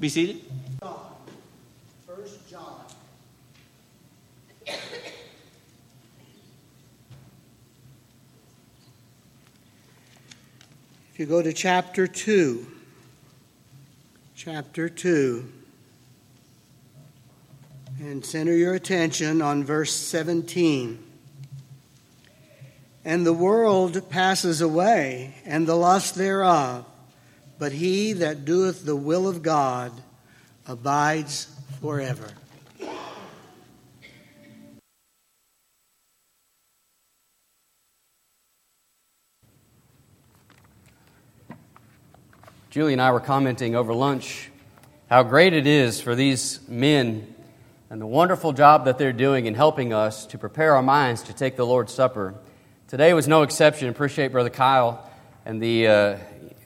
Be seated. John. First John. If you go to chapter 2, chapter 2, and center your attention on verse 17. And the world passes away, and the lust thereof, but he that doeth the will of God abides forever. Julie and I were commenting over lunch how great it is for these men and the wonderful job that they're doing in helping us to prepare our minds to take the Lord's Supper. Today was no exception. Appreciate Brother Kyle and the. Uh,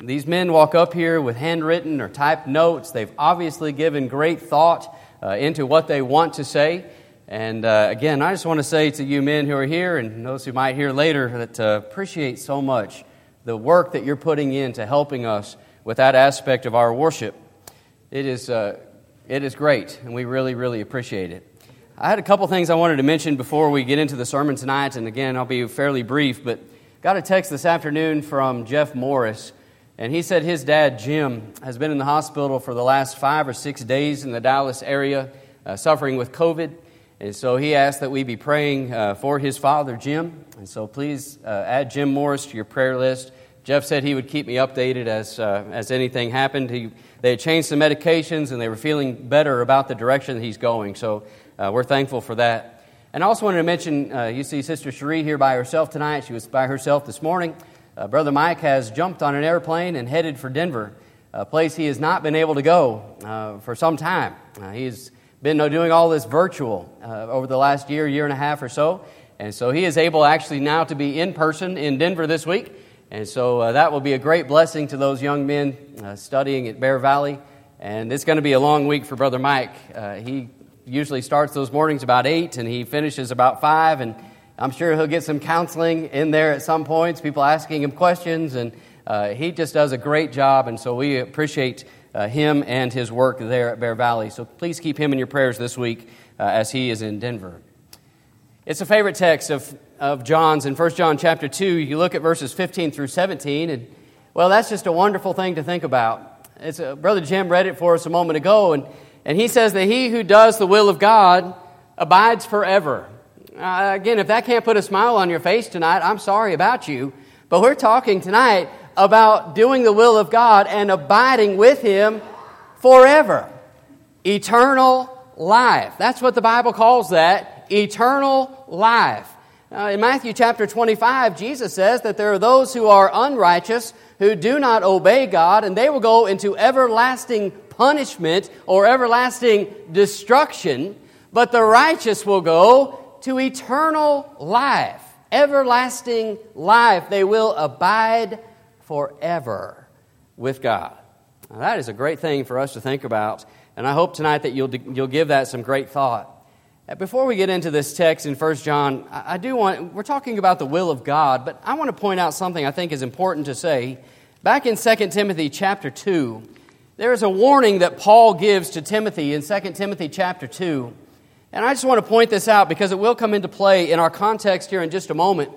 these men walk up here with handwritten or typed notes. They've obviously given great thought uh, into what they want to say. And uh, again, I just want to say to you men who are here and those who might hear later that uh, appreciate so much the work that you're putting into helping us with that aspect of our worship. It is, uh, it is great, and we really, really appreciate it. I had a couple things I wanted to mention before we get into the sermon tonight, and again, I'll be fairly brief, but got a text this afternoon from Jeff Morris and he said his dad, Jim, has been in the hospital for the last five or six days in the Dallas area, uh, suffering with COVID. And so he asked that we be praying uh, for his father, Jim. And so please uh, add Jim Morris to your prayer list. Jeff said he would keep me updated as, uh, as anything happened. He, they had changed some medications and they were feeling better about the direction he's going. So uh, we're thankful for that. And I also wanted to mention uh, you see Sister Cherie here by herself tonight. She was by herself this morning. Uh, Brother Mike has jumped on an airplane and headed for Denver, a place he has not been able to go uh, for some time. Uh, he's been doing all this virtual uh, over the last year, year and a half or so. And so he is able actually now to be in person in Denver this week. And so uh, that will be a great blessing to those young men uh, studying at Bear Valley. And it's going to be a long week for Brother Mike. he usually starts those mornings about 8 and he finishes about 5. And I'm sure he'll get some counseling in there at some points, people asking him questions, and uh, he just does a great job, and so we appreciate uh, him and his work there at Bear Valley. So please keep him in your prayers this week uh, as he is in Denver. It's a favorite text of, of John's in 1 John chapter 2. You look at verses 15 through 17, and well, that's just a wonderful thing to think about. It's a, Brother Jim read it for us a moment ago, and, and he says that he who does the will of God abides forever. Uh, again, if that can't put a smile on your face tonight, I'm sorry about you. But we're talking tonight about doing the will of God and abiding with Him forever. Eternal life. That's what the Bible calls that eternal life. Uh, in Matthew chapter 25, Jesus says that there are those who are unrighteous, who do not obey God, and they will go into everlasting punishment or everlasting destruction, but the righteous will go to eternal life, everlasting life. They will abide forever with God. Now, that is a great thing for us to think about, and I hope tonight that you'll, you'll give that some great thought. Uh, before we get into this text in 1 John, I do want, we're talking about the will of God, but I want to point out something I think is important to say. Back in 2 Timothy chapter 2, there is a warning that Paul gives to Timothy in 2 Timothy chapter 2. And I just want to point this out because it will come into play in our context here in just a moment.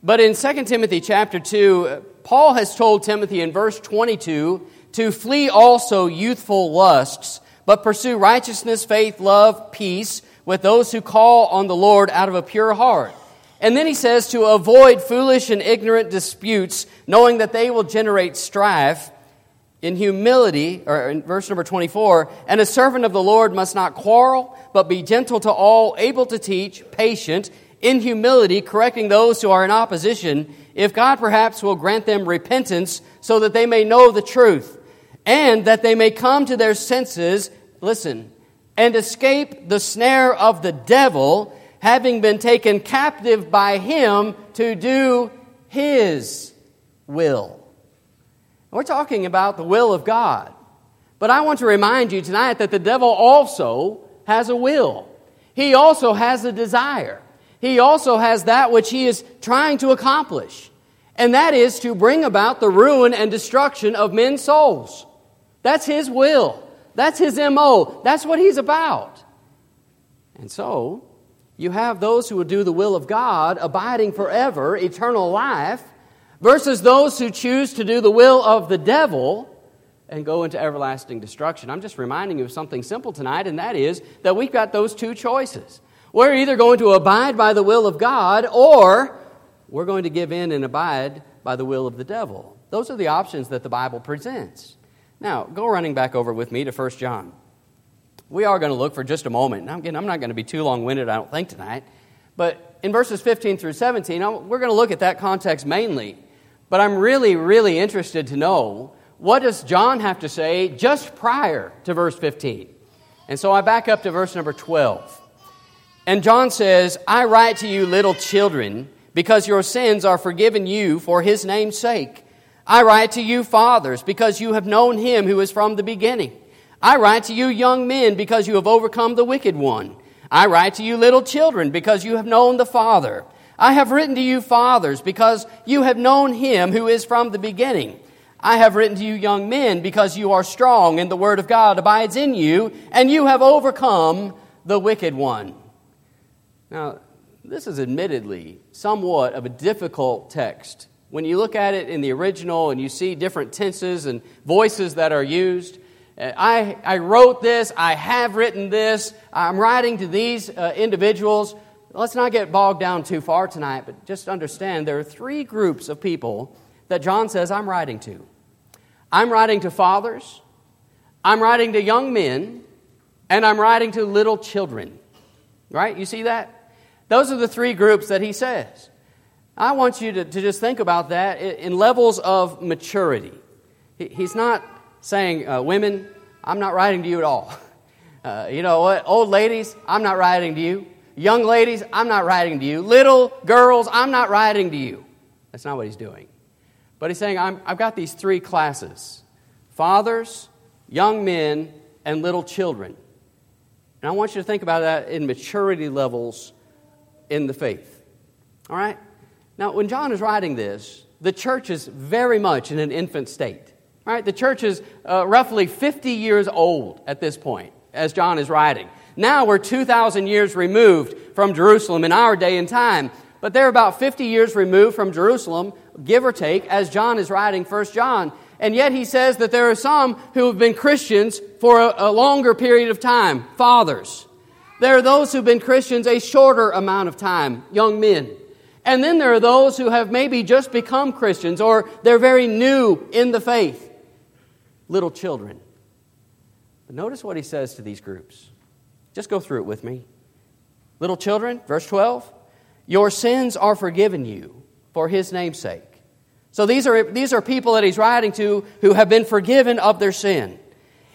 But in 2 Timothy chapter 2, Paul has told Timothy in verse 22 to flee also youthful lusts, but pursue righteousness, faith, love, peace with those who call on the Lord out of a pure heart. And then he says to avoid foolish and ignorant disputes, knowing that they will generate strife in humility, or in verse number 24, and a servant of the Lord must not quarrel, but be gentle to all, able to teach, patient, in humility, correcting those who are in opposition, if God perhaps will grant them repentance so that they may know the truth, and that they may come to their senses, listen, and escape the snare of the devil, having been taken captive by him to do his will. We're talking about the will of God. But I want to remind you tonight that the devil also has a will. He also has a desire. He also has that which he is trying to accomplish. And that is to bring about the ruin and destruction of men's souls. That's his will. That's his MO. That's what he's about. And so, you have those who will do the will of God, abiding forever, eternal life, versus those who choose to do the will of the devil and go into everlasting destruction. I'm just reminding you of something simple tonight, and that is that we've got those two choices. We're either going to abide by the will of God, or we're going to give in and abide by the will of the devil. Those are the options that the Bible presents. Now, go running back over with me to 1 John. We are going to look for just a moment. Again, I'm not going to be too long winded, I don't think, tonight. But in verses 15 through 17, we're going to look at that context mainly. But I'm really, really interested to know what does John have to say just prior to verse 15? And so I back up to verse number 12. And John says, I write to you, little children, because your sins are forgiven you for his name's sake. I write to you, fathers, because you have known him who is from the beginning. I write to you, young men, because you have overcome the wicked one. I write to you, little children, because you have known the Father. I have written to you, fathers, because you have known him who is from the beginning. I have written to you, young men, because you are strong, and the word of God abides in you, and you have overcome the wicked one. Now, this is admittedly somewhat of a difficult text. When you look at it in the original and you see different tenses and voices that are used, uh, I, I wrote this, I have written this, I'm writing to these uh, individuals. Let's not get bogged down too far tonight, but just understand there are three groups of people that John says I'm writing to. I'm writing to fathers, I'm writing to young men, and I'm writing to little children. Right? You see that? Those are the three groups that he says. I want you to, to just think about that in levels of maturity. he's not saying, uh, Women, I'm not writing to you at all. Uh, you know what? Old ladies, I'm not writing to you. Young ladies, I'm not writing to you. Little girls, I'm not writing to you. That's not what he's doing. But he's saying, i have got these three classes fathers, young men, and little children. And I want you to think about that in maturity levels in the faith. All right? Now, when John is writing this, the church is very much in an infant state. All right? The church is uh, roughly 50 years old at this point, as John is writing. Now we're 2,000 years removed from Jerusalem in our day and time, but they're about 50 years removed from Jerusalem give or take, as John is writing 1 John. And yet he says that there are some who have been Christians for a, a longer period of time, fathers. There are those who've been Christians a shorter amount of time, young men. And then there are those who have maybe just become Christians or they're very new in the faith, little children. But notice what he says to these groups. Just go through it with me. Little children, verse 12, your sins are forgiven you for his name's sake. So these are, these are people that he's writing to who have been forgiven of their sin.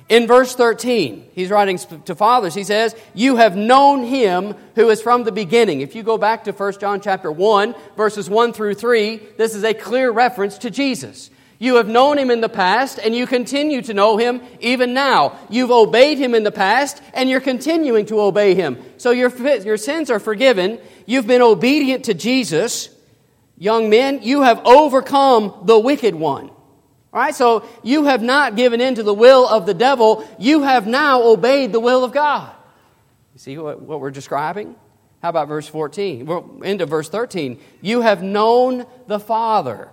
In verse 13, he's writing to fathers. He says, You have known him who is from the beginning. If you go back to 1 John chapter 1, verses 1 through 3, this is a clear reference to Jesus. You have known him in the past, and you continue to know him even now. You've obeyed him in the past, and you're continuing to obey him. So your, your sins are forgiven. You've been obedient to Jesus. Young men, you have overcome the wicked one. All right, so you have not given in to the will of the devil. You have now obeyed the will of God. You see what, what we're describing? How about verse 14? We're into verse 13. You have known the Father.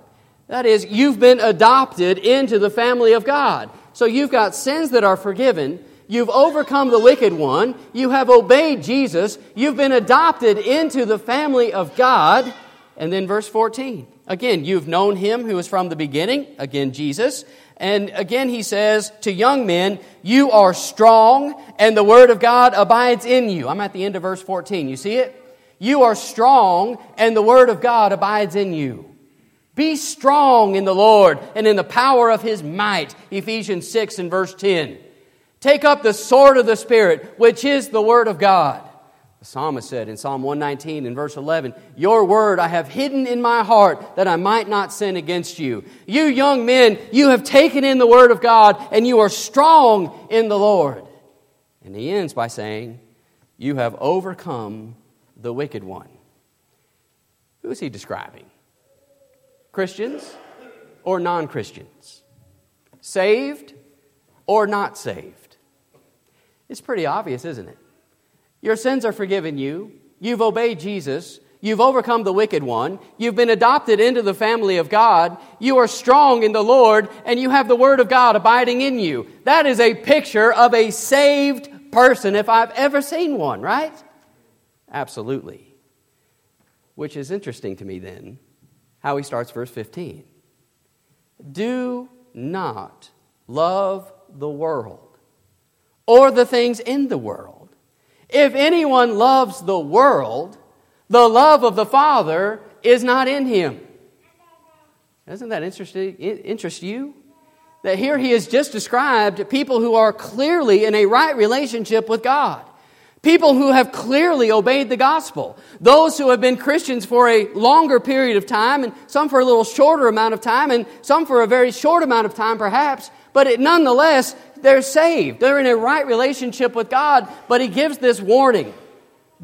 That is, you've been adopted into the family of God. So you've got sins that are forgiven. You've overcome the wicked one. You have obeyed Jesus. You've been adopted into the family of God. And then verse 14. Again, you've known him who is from the beginning. Again, Jesus. And again, he says to young men, You are strong, and the word of God abides in you. I'm at the end of verse 14. You see it? You are strong, and the word of God abides in you. Be strong in the Lord and in the power of his might. Ephesians 6 and verse 10. Take up the sword of the Spirit, which is the word of God the psalmist said in Psalm 119 and verse 11, Your word I have hidden in my heart that I might not sin against you. You young men, you have taken in the word of God and you are strong in the Lord. And he ends by saying, You have overcome the wicked one. Who is he describing? Christians or non Christians? Saved or not saved? It's pretty obvious, isn't it? Your sins are forgiven you. You've obeyed Jesus. You've overcome the wicked one. You've been adopted into the family of God. You are strong in the Lord, and you have the Word of God abiding in you. That is a picture of a saved person if I've ever seen one, right? Absolutely. Which is interesting to me then, how he starts verse 15. Do not love the world or the things in the world. If anyone loves the world, the love of the Father is not in him. Doesn't that interest, you? That here he has just described people who are clearly in a right relationship with God. People who have clearly obeyed the gospel. Those who have been Christians for a longer period of time, and some for a little shorter amount of time, and some for a very short amount of time perhaps, but it, nonetheless, they're saved. They're in a right relationship with God, but he gives this warning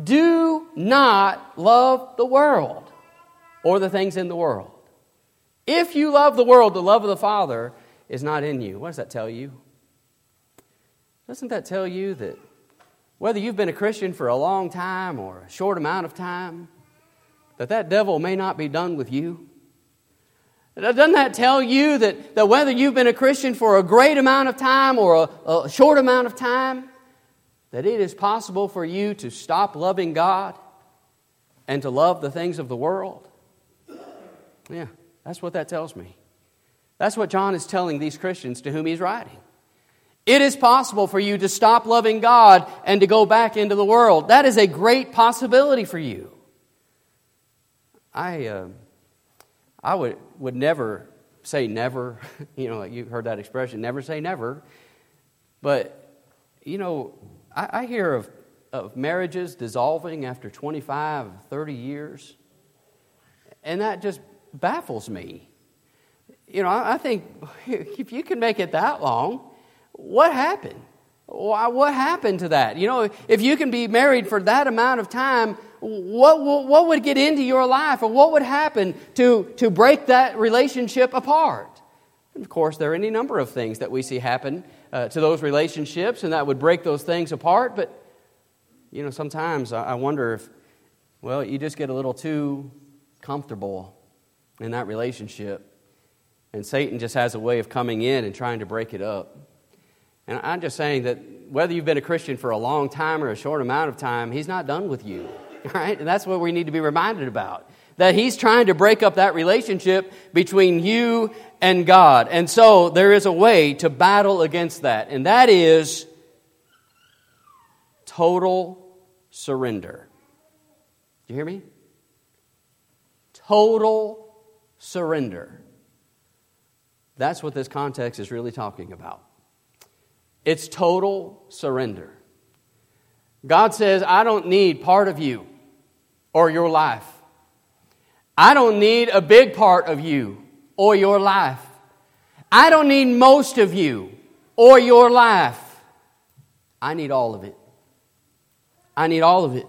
Do not love the world or the things in the world. If you love the world, the love of the Father is not in you. What does that tell you? Doesn't that tell you that whether you've been a Christian for a long time or a short amount of time, that that devil may not be done with you? Doesn't that tell you that, that whether you've been a Christian for a great amount of time or a, a short amount of time, that it is possible for you to stop loving God and to love the things of the world? Yeah, that's what that tells me. That's what John is telling these Christians to whom he's writing. It is possible for you to stop loving God and to go back into the world. That is a great possibility for you. I, uh, I would, would never say never. you know, you've heard that expression, never say never. But, you know, I, I hear of, of marriages dissolving after 25, 30 years. And that just baffles me. You know, I, I think if you can make it that long, what happened? Why, What happened to that? You know, if you can be married for that amount of time, what, what would get into your life or what would happen to, to break that relationship apart? And of course, there are any number of things that we see happen uh, to those relationships and that would break those things apart. But, you know, sometimes I wonder if, well, you just get a little too comfortable in that relationship. And Satan just has a way of coming in and trying to break it up. And I'm just saying that whether you've been a Christian for a long time or a short amount of time, He's not done with you. Right? And that's what we need to be reminded about. That He's trying to break up that relationship between you and God. And so there is a way to battle against that, and that is total surrender. Do you hear me? Total surrender. That's what this context is really talking about. It's total surrender. God says, I don't need part of you or your life. I don't need a big part of you or your life. I don't need most of you or your life. I need all of it. I need all of it.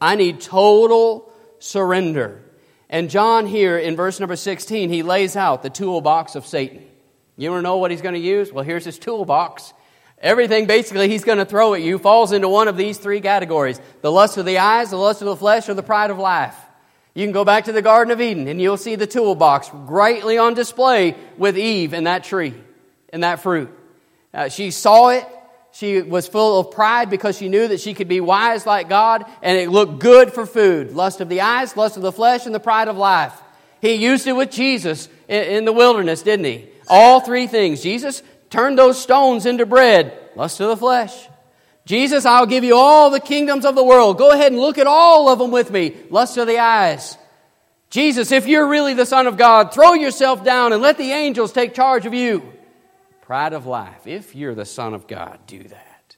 I need total surrender. And John, here in verse number 16, he lays out the toolbox of Satan. You want to know what he's going to use? Well, here's his toolbox. Everything basically he's going to throw at you falls into one of these three categories the lust of the eyes, the lust of the flesh, or the pride of life. You can go back to the Garden of Eden and you'll see the toolbox greatly on display with Eve and that tree and that fruit. Uh, she saw it. She was full of pride because she knew that she could be wise like God and it looked good for food. Lust of the eyes, lust of the flesh, and the pride of life. He used it with Jesus in, in the wilderness, didn't he? All three things. Jesus Turn those stones into bread. Lust of the flesh. Jesus, I'll give you all the kingdoms of the world. Go ahead and look at all of them with me. Lust of the eyes. Jesus, if you're really the Son of God, throw yourself down and let the angels take charge of you. Pride of life. If you're the Son of God, do that.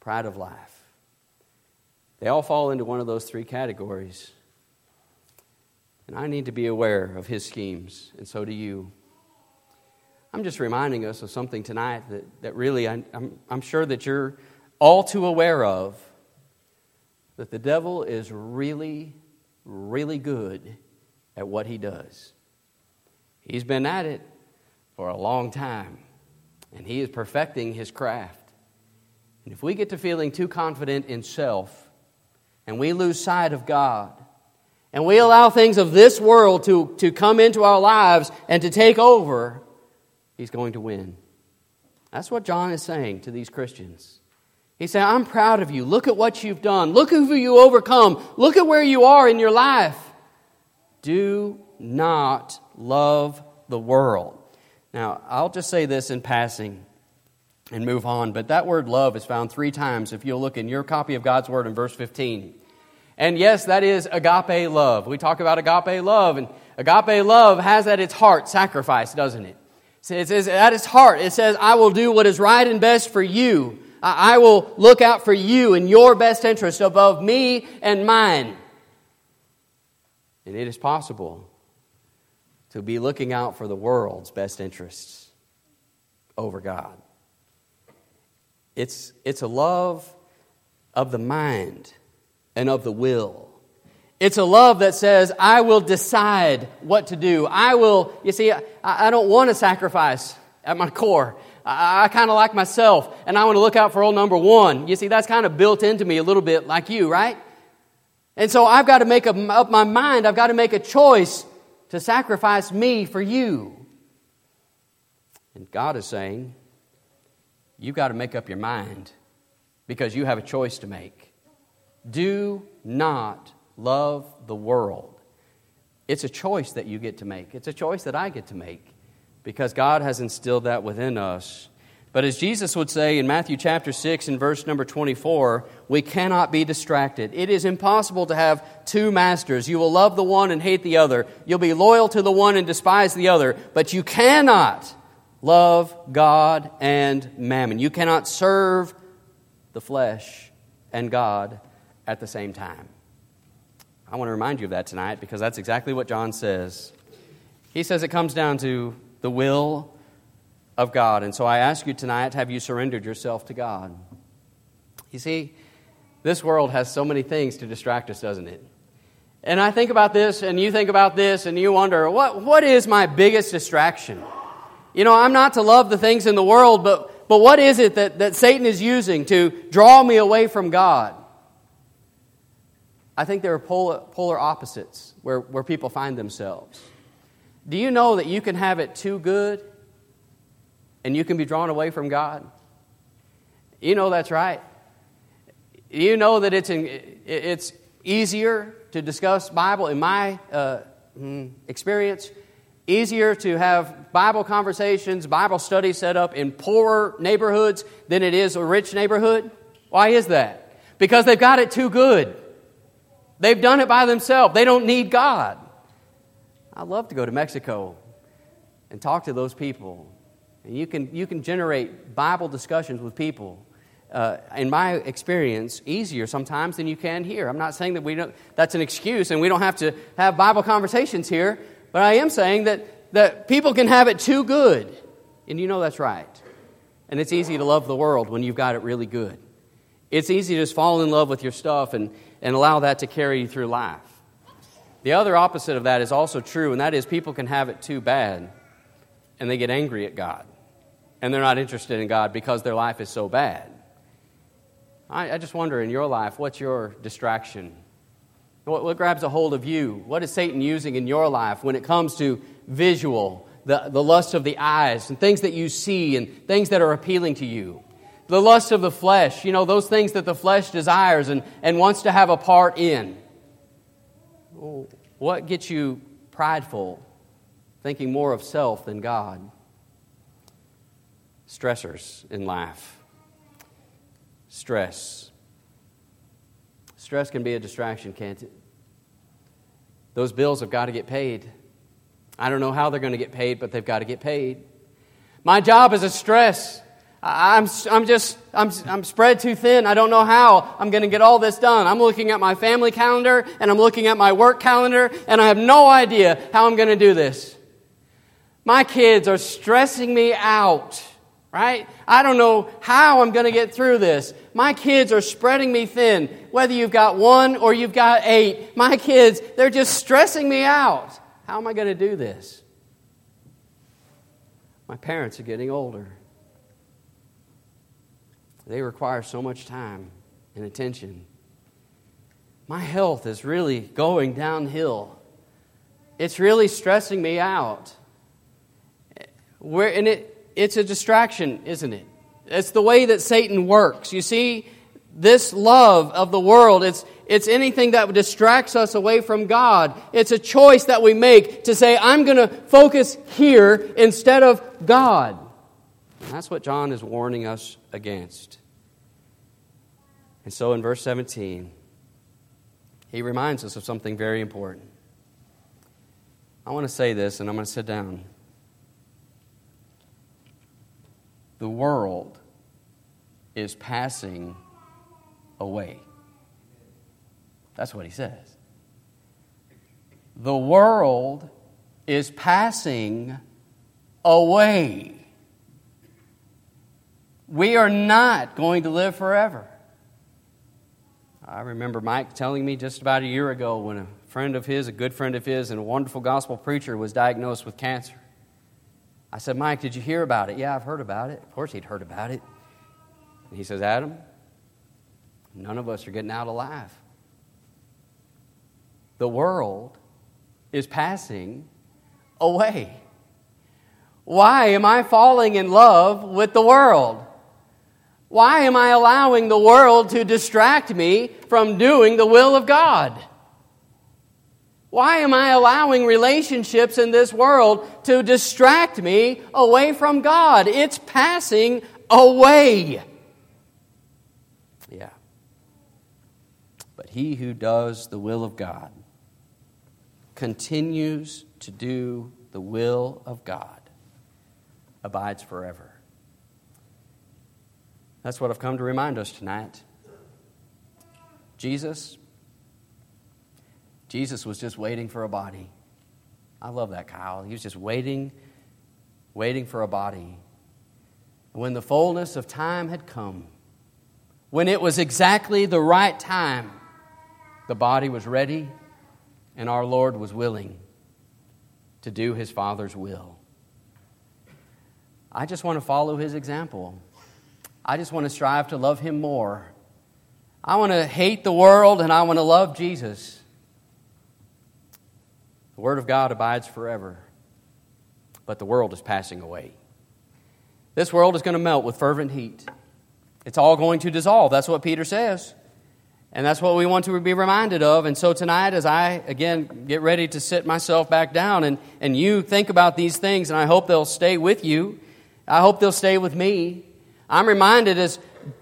Pride of life. They all fall into one of those three categories. And I need to be aware of his schemes, and so do you. I'm just reminding us of something tonight that, that really I, I'm, I'm sure that you're all too aware of that the devil is really, really good at what he does. He's been at it for a long time, and he is perfecting his craft. And if we get to feeling too confident in self and we lose sight of God, and we allow things of this world to, to come into our lives and to take over, he's going to win. That's what John is saying to these Christians. He's saying, I'm proud of you. Look at what you've done. Look who you overcome. Look at where you are in your life. Do not love the world. Now, I'll just say this in passing and move on, but that word love is found three times if you'll look in your copy of God's Word in verse 15. And yes, that is agape love. We talk about agape love, and agape love has at its heart sacrifice, doesn't it? It says at its heart, it says, I will do what is right and best for you. I will look out for you and your best interest above me and mine. And it is possible to be looking out for the world's best interests over God. It's, it's a love of the mind and of the will. It's a love that says, I will decide what to do. I will, you see, I, I don't want to sacrifice at my core. I, I kind of like myself, and I want to look out for old number one. You see, that's kind of built into me a little bit like you, right? And so I've got to make up my mind. I've got to make a choice to sacrifice me for you. And God is saying, you've got to make up your mind because you have a choice to make. Do not love the world. It's a choice that you get to make. It's a choice that I get to make because God has instilled that within us. But as Jesus would say in Matthew chapter 6 and verse number 24, we cannot be distracted. It is impossible to have two masters. You will love the one and hate the other. You'll be loyal to the one and despise the other. But you cannot love God and mammon. You cannot serve the flesh and God at the same time. I want to remind you of that tonight because that's exactly what John says. He says it comes down to the will of God. And so I ask you tonight have you surrendered yourself to God? You see, this world has so many things to distract us, doesn't it? And I think about this, and you think about this, and you wonder, what, what is my biggest distraction? You know, I'm not to love the things in the world, but, but what is it that, that Satan is using to draw me away from God? I think there are polar, polar opposites where, where people find themselves. Do you know that you can have it too good and you can be drawn away from God? You know that's right. You know that it's, in, it's easier to discuss Bible, in my uh, mm, experience, easier to have Bible conversations, Bible studies set up in poorer neighborhoods than it is a rich neighborhood. Why is that? Because they've got it too good. They've done it by themselves. They don't need God. I'd love to go to Mexico and talk to those people. And you can, you can generate Bible discussions with people, uh, in my experience, easier sometimes than you can here. I'm not saying that we don't, that's an excuse and we don't have to have Bible conversations here, but I am saying that, that people can have it too good. And you know that's right. And it's easy to love the world when you've got it really good. It's easy to just fall in love with your stuff and, and allow that to carry you through life. The other opposite of that is also true, and that is people can have it too bad and they get angry at God. And they're not interested in God because their life is so bad. I, I just wonder in your life, what's your distraction? What, what grabs a hold of you? What is Satan using in your life when it comes to visual, the, the lust of the eyes, and things that you see and things that are appealing to you? The lust of the flesh, you know, those things that the flesh desires and, and wants to have a part in. What gets you prideful, thinking more of self than God? Stressors in life. Stress. Stress can be a distraction, can't it? Those bills have got to get paid. I don't know how they're going to get paid, but they've got to get paid. My job is a stress. I'm, I'm just, I'm, I'm spread too thin. I don't know how I'm going to get all this done. I'm looking at my family calendar and I'm looking at my work calendar and I have no idea how I'm going to do this. My kids are stressing me out, right? I don't know how I'm going to get through this. My kids are spreading me thin. Whether you've got one or you've got eight, my kids, they're just stressing me out. How am I going to do this? My parents are getting older. They require so much time and attention. My health is really going downhill. It's really stressing me out. Where, and it, it's a distraction, isn't it? It's the way that Satan works. You see, this love of the world, it's, it's anything that distracts us away from God. It's a choice that we make to say, I'm going to focus here instead of God. And that's what John is warning us against. And so in verse 17, he reminds us of something very important. I want to say this, and I'm going to sit down. The world is passing away. That's what he says. The world is passing away. We are not going to live forever. I remember Mike telling me just about a year ago when a friend of his, a good friend of his, and a wonderful gospel preacher was diagnosed with cancer. I said, Mike, did you hear about it? Yeah, I've heard about it. Of course, he'd heard about it. And he says, Adam, none of us are getting out alive. The world is passing away. Why am I falling in love with the world? Why am I allowing the world to distract me from doing the will of God? Why am I allowing relationships in this world to distract me away from God? It's passing away. Yeah. But he who does the will of God continues to do the will of God abides forever. That's what I've come to remind us tonight. Jesus, Jesus was just waiting for a body. I love that, Kyle. He was just waiting, waiting for a body. When the fullness of time had come, when it was exactly the right time, the body was ready, and our Lord was willing to do his Father's will. I just want to follow his example. I just want to strive to love Him more. I want to hate the world and I want to love Jesus. The Word of God abides forever, but the world is passing away. This world is going to melt with fervent heat. It's all going to dissolve. That's what Peter says. And that's what we want to be reminded of. And so tonight, as I, again, get ready to sit myself back down and, and you think about these things, and I hope they'll stay with you, I hope they'll stay with me. I'm reminded as,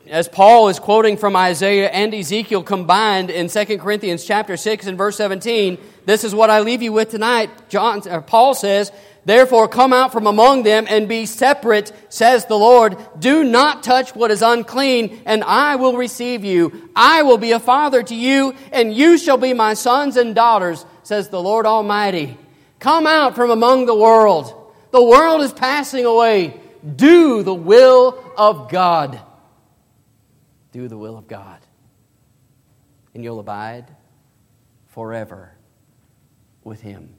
as Paul is quoting from Isaiah and Ezekiel combined in 2 Corinthians chapter 6 and verse 17, this is what I leave you with tonight. John, uh, Paul says, Therefore come out from among them and be separate, says the Lord. Do not touch what is unclean, and I will receive you. I will be a father to you, and you shall be my sons and daughters, says the Lord Almighty. Come out from among the world. The world is passing away. Do the will of God. Do the will of God. And you'll abide forever with Him.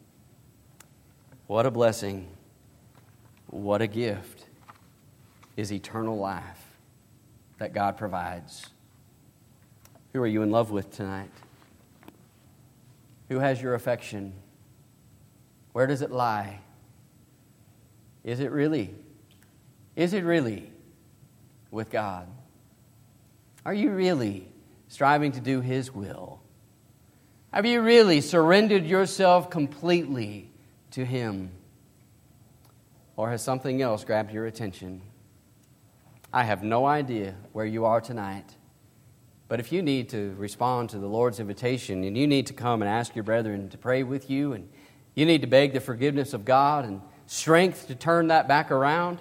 What a blessing. What a gift is eternal life that God provides. Who are you in love with tonight? Who has your affection? Where does it lie? Is it really is it really with God? Are you really striving to do His will? Have you really surrendered yourself completely to Him? Or has something else grabbed your attention? I have no idea where you are tonight. But if you need to respond to the Lord's invitation and you need to come and ask your brethren to pray with you and you need to beg the forgiveness of God and strength to turn that back around,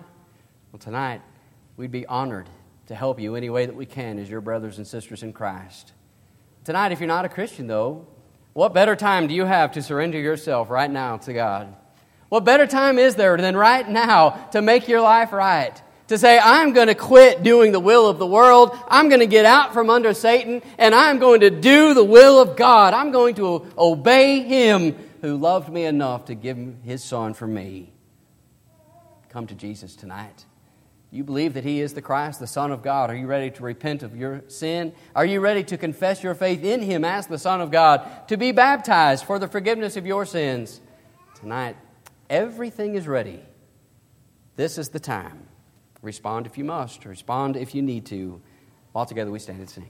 well, tonight, we'd be honored to help you any way that we can as your brothers and sisters in Christ. Tonight, if you're not a Christian, though, what better time do you have to surrender yourself right now to God? What better time is there than right now to make your life right? To say, I'm going to quit doing the will of the world. I'm going to get out from under Satan and I'm going to do the will of God. I'm going to obey Him who loved me enough to give His Son for me. Come to Jesus tonight. You believe that He is the Christ, the Son of God. Are you ready to repent of your sin? Are you ready to confess your faith in Him as the Son of God, to be baptized for the forgiveness of your sins? Tonight, everything is ready. This is the time. Respond if you must, respond if you need to. All together we stand and sing.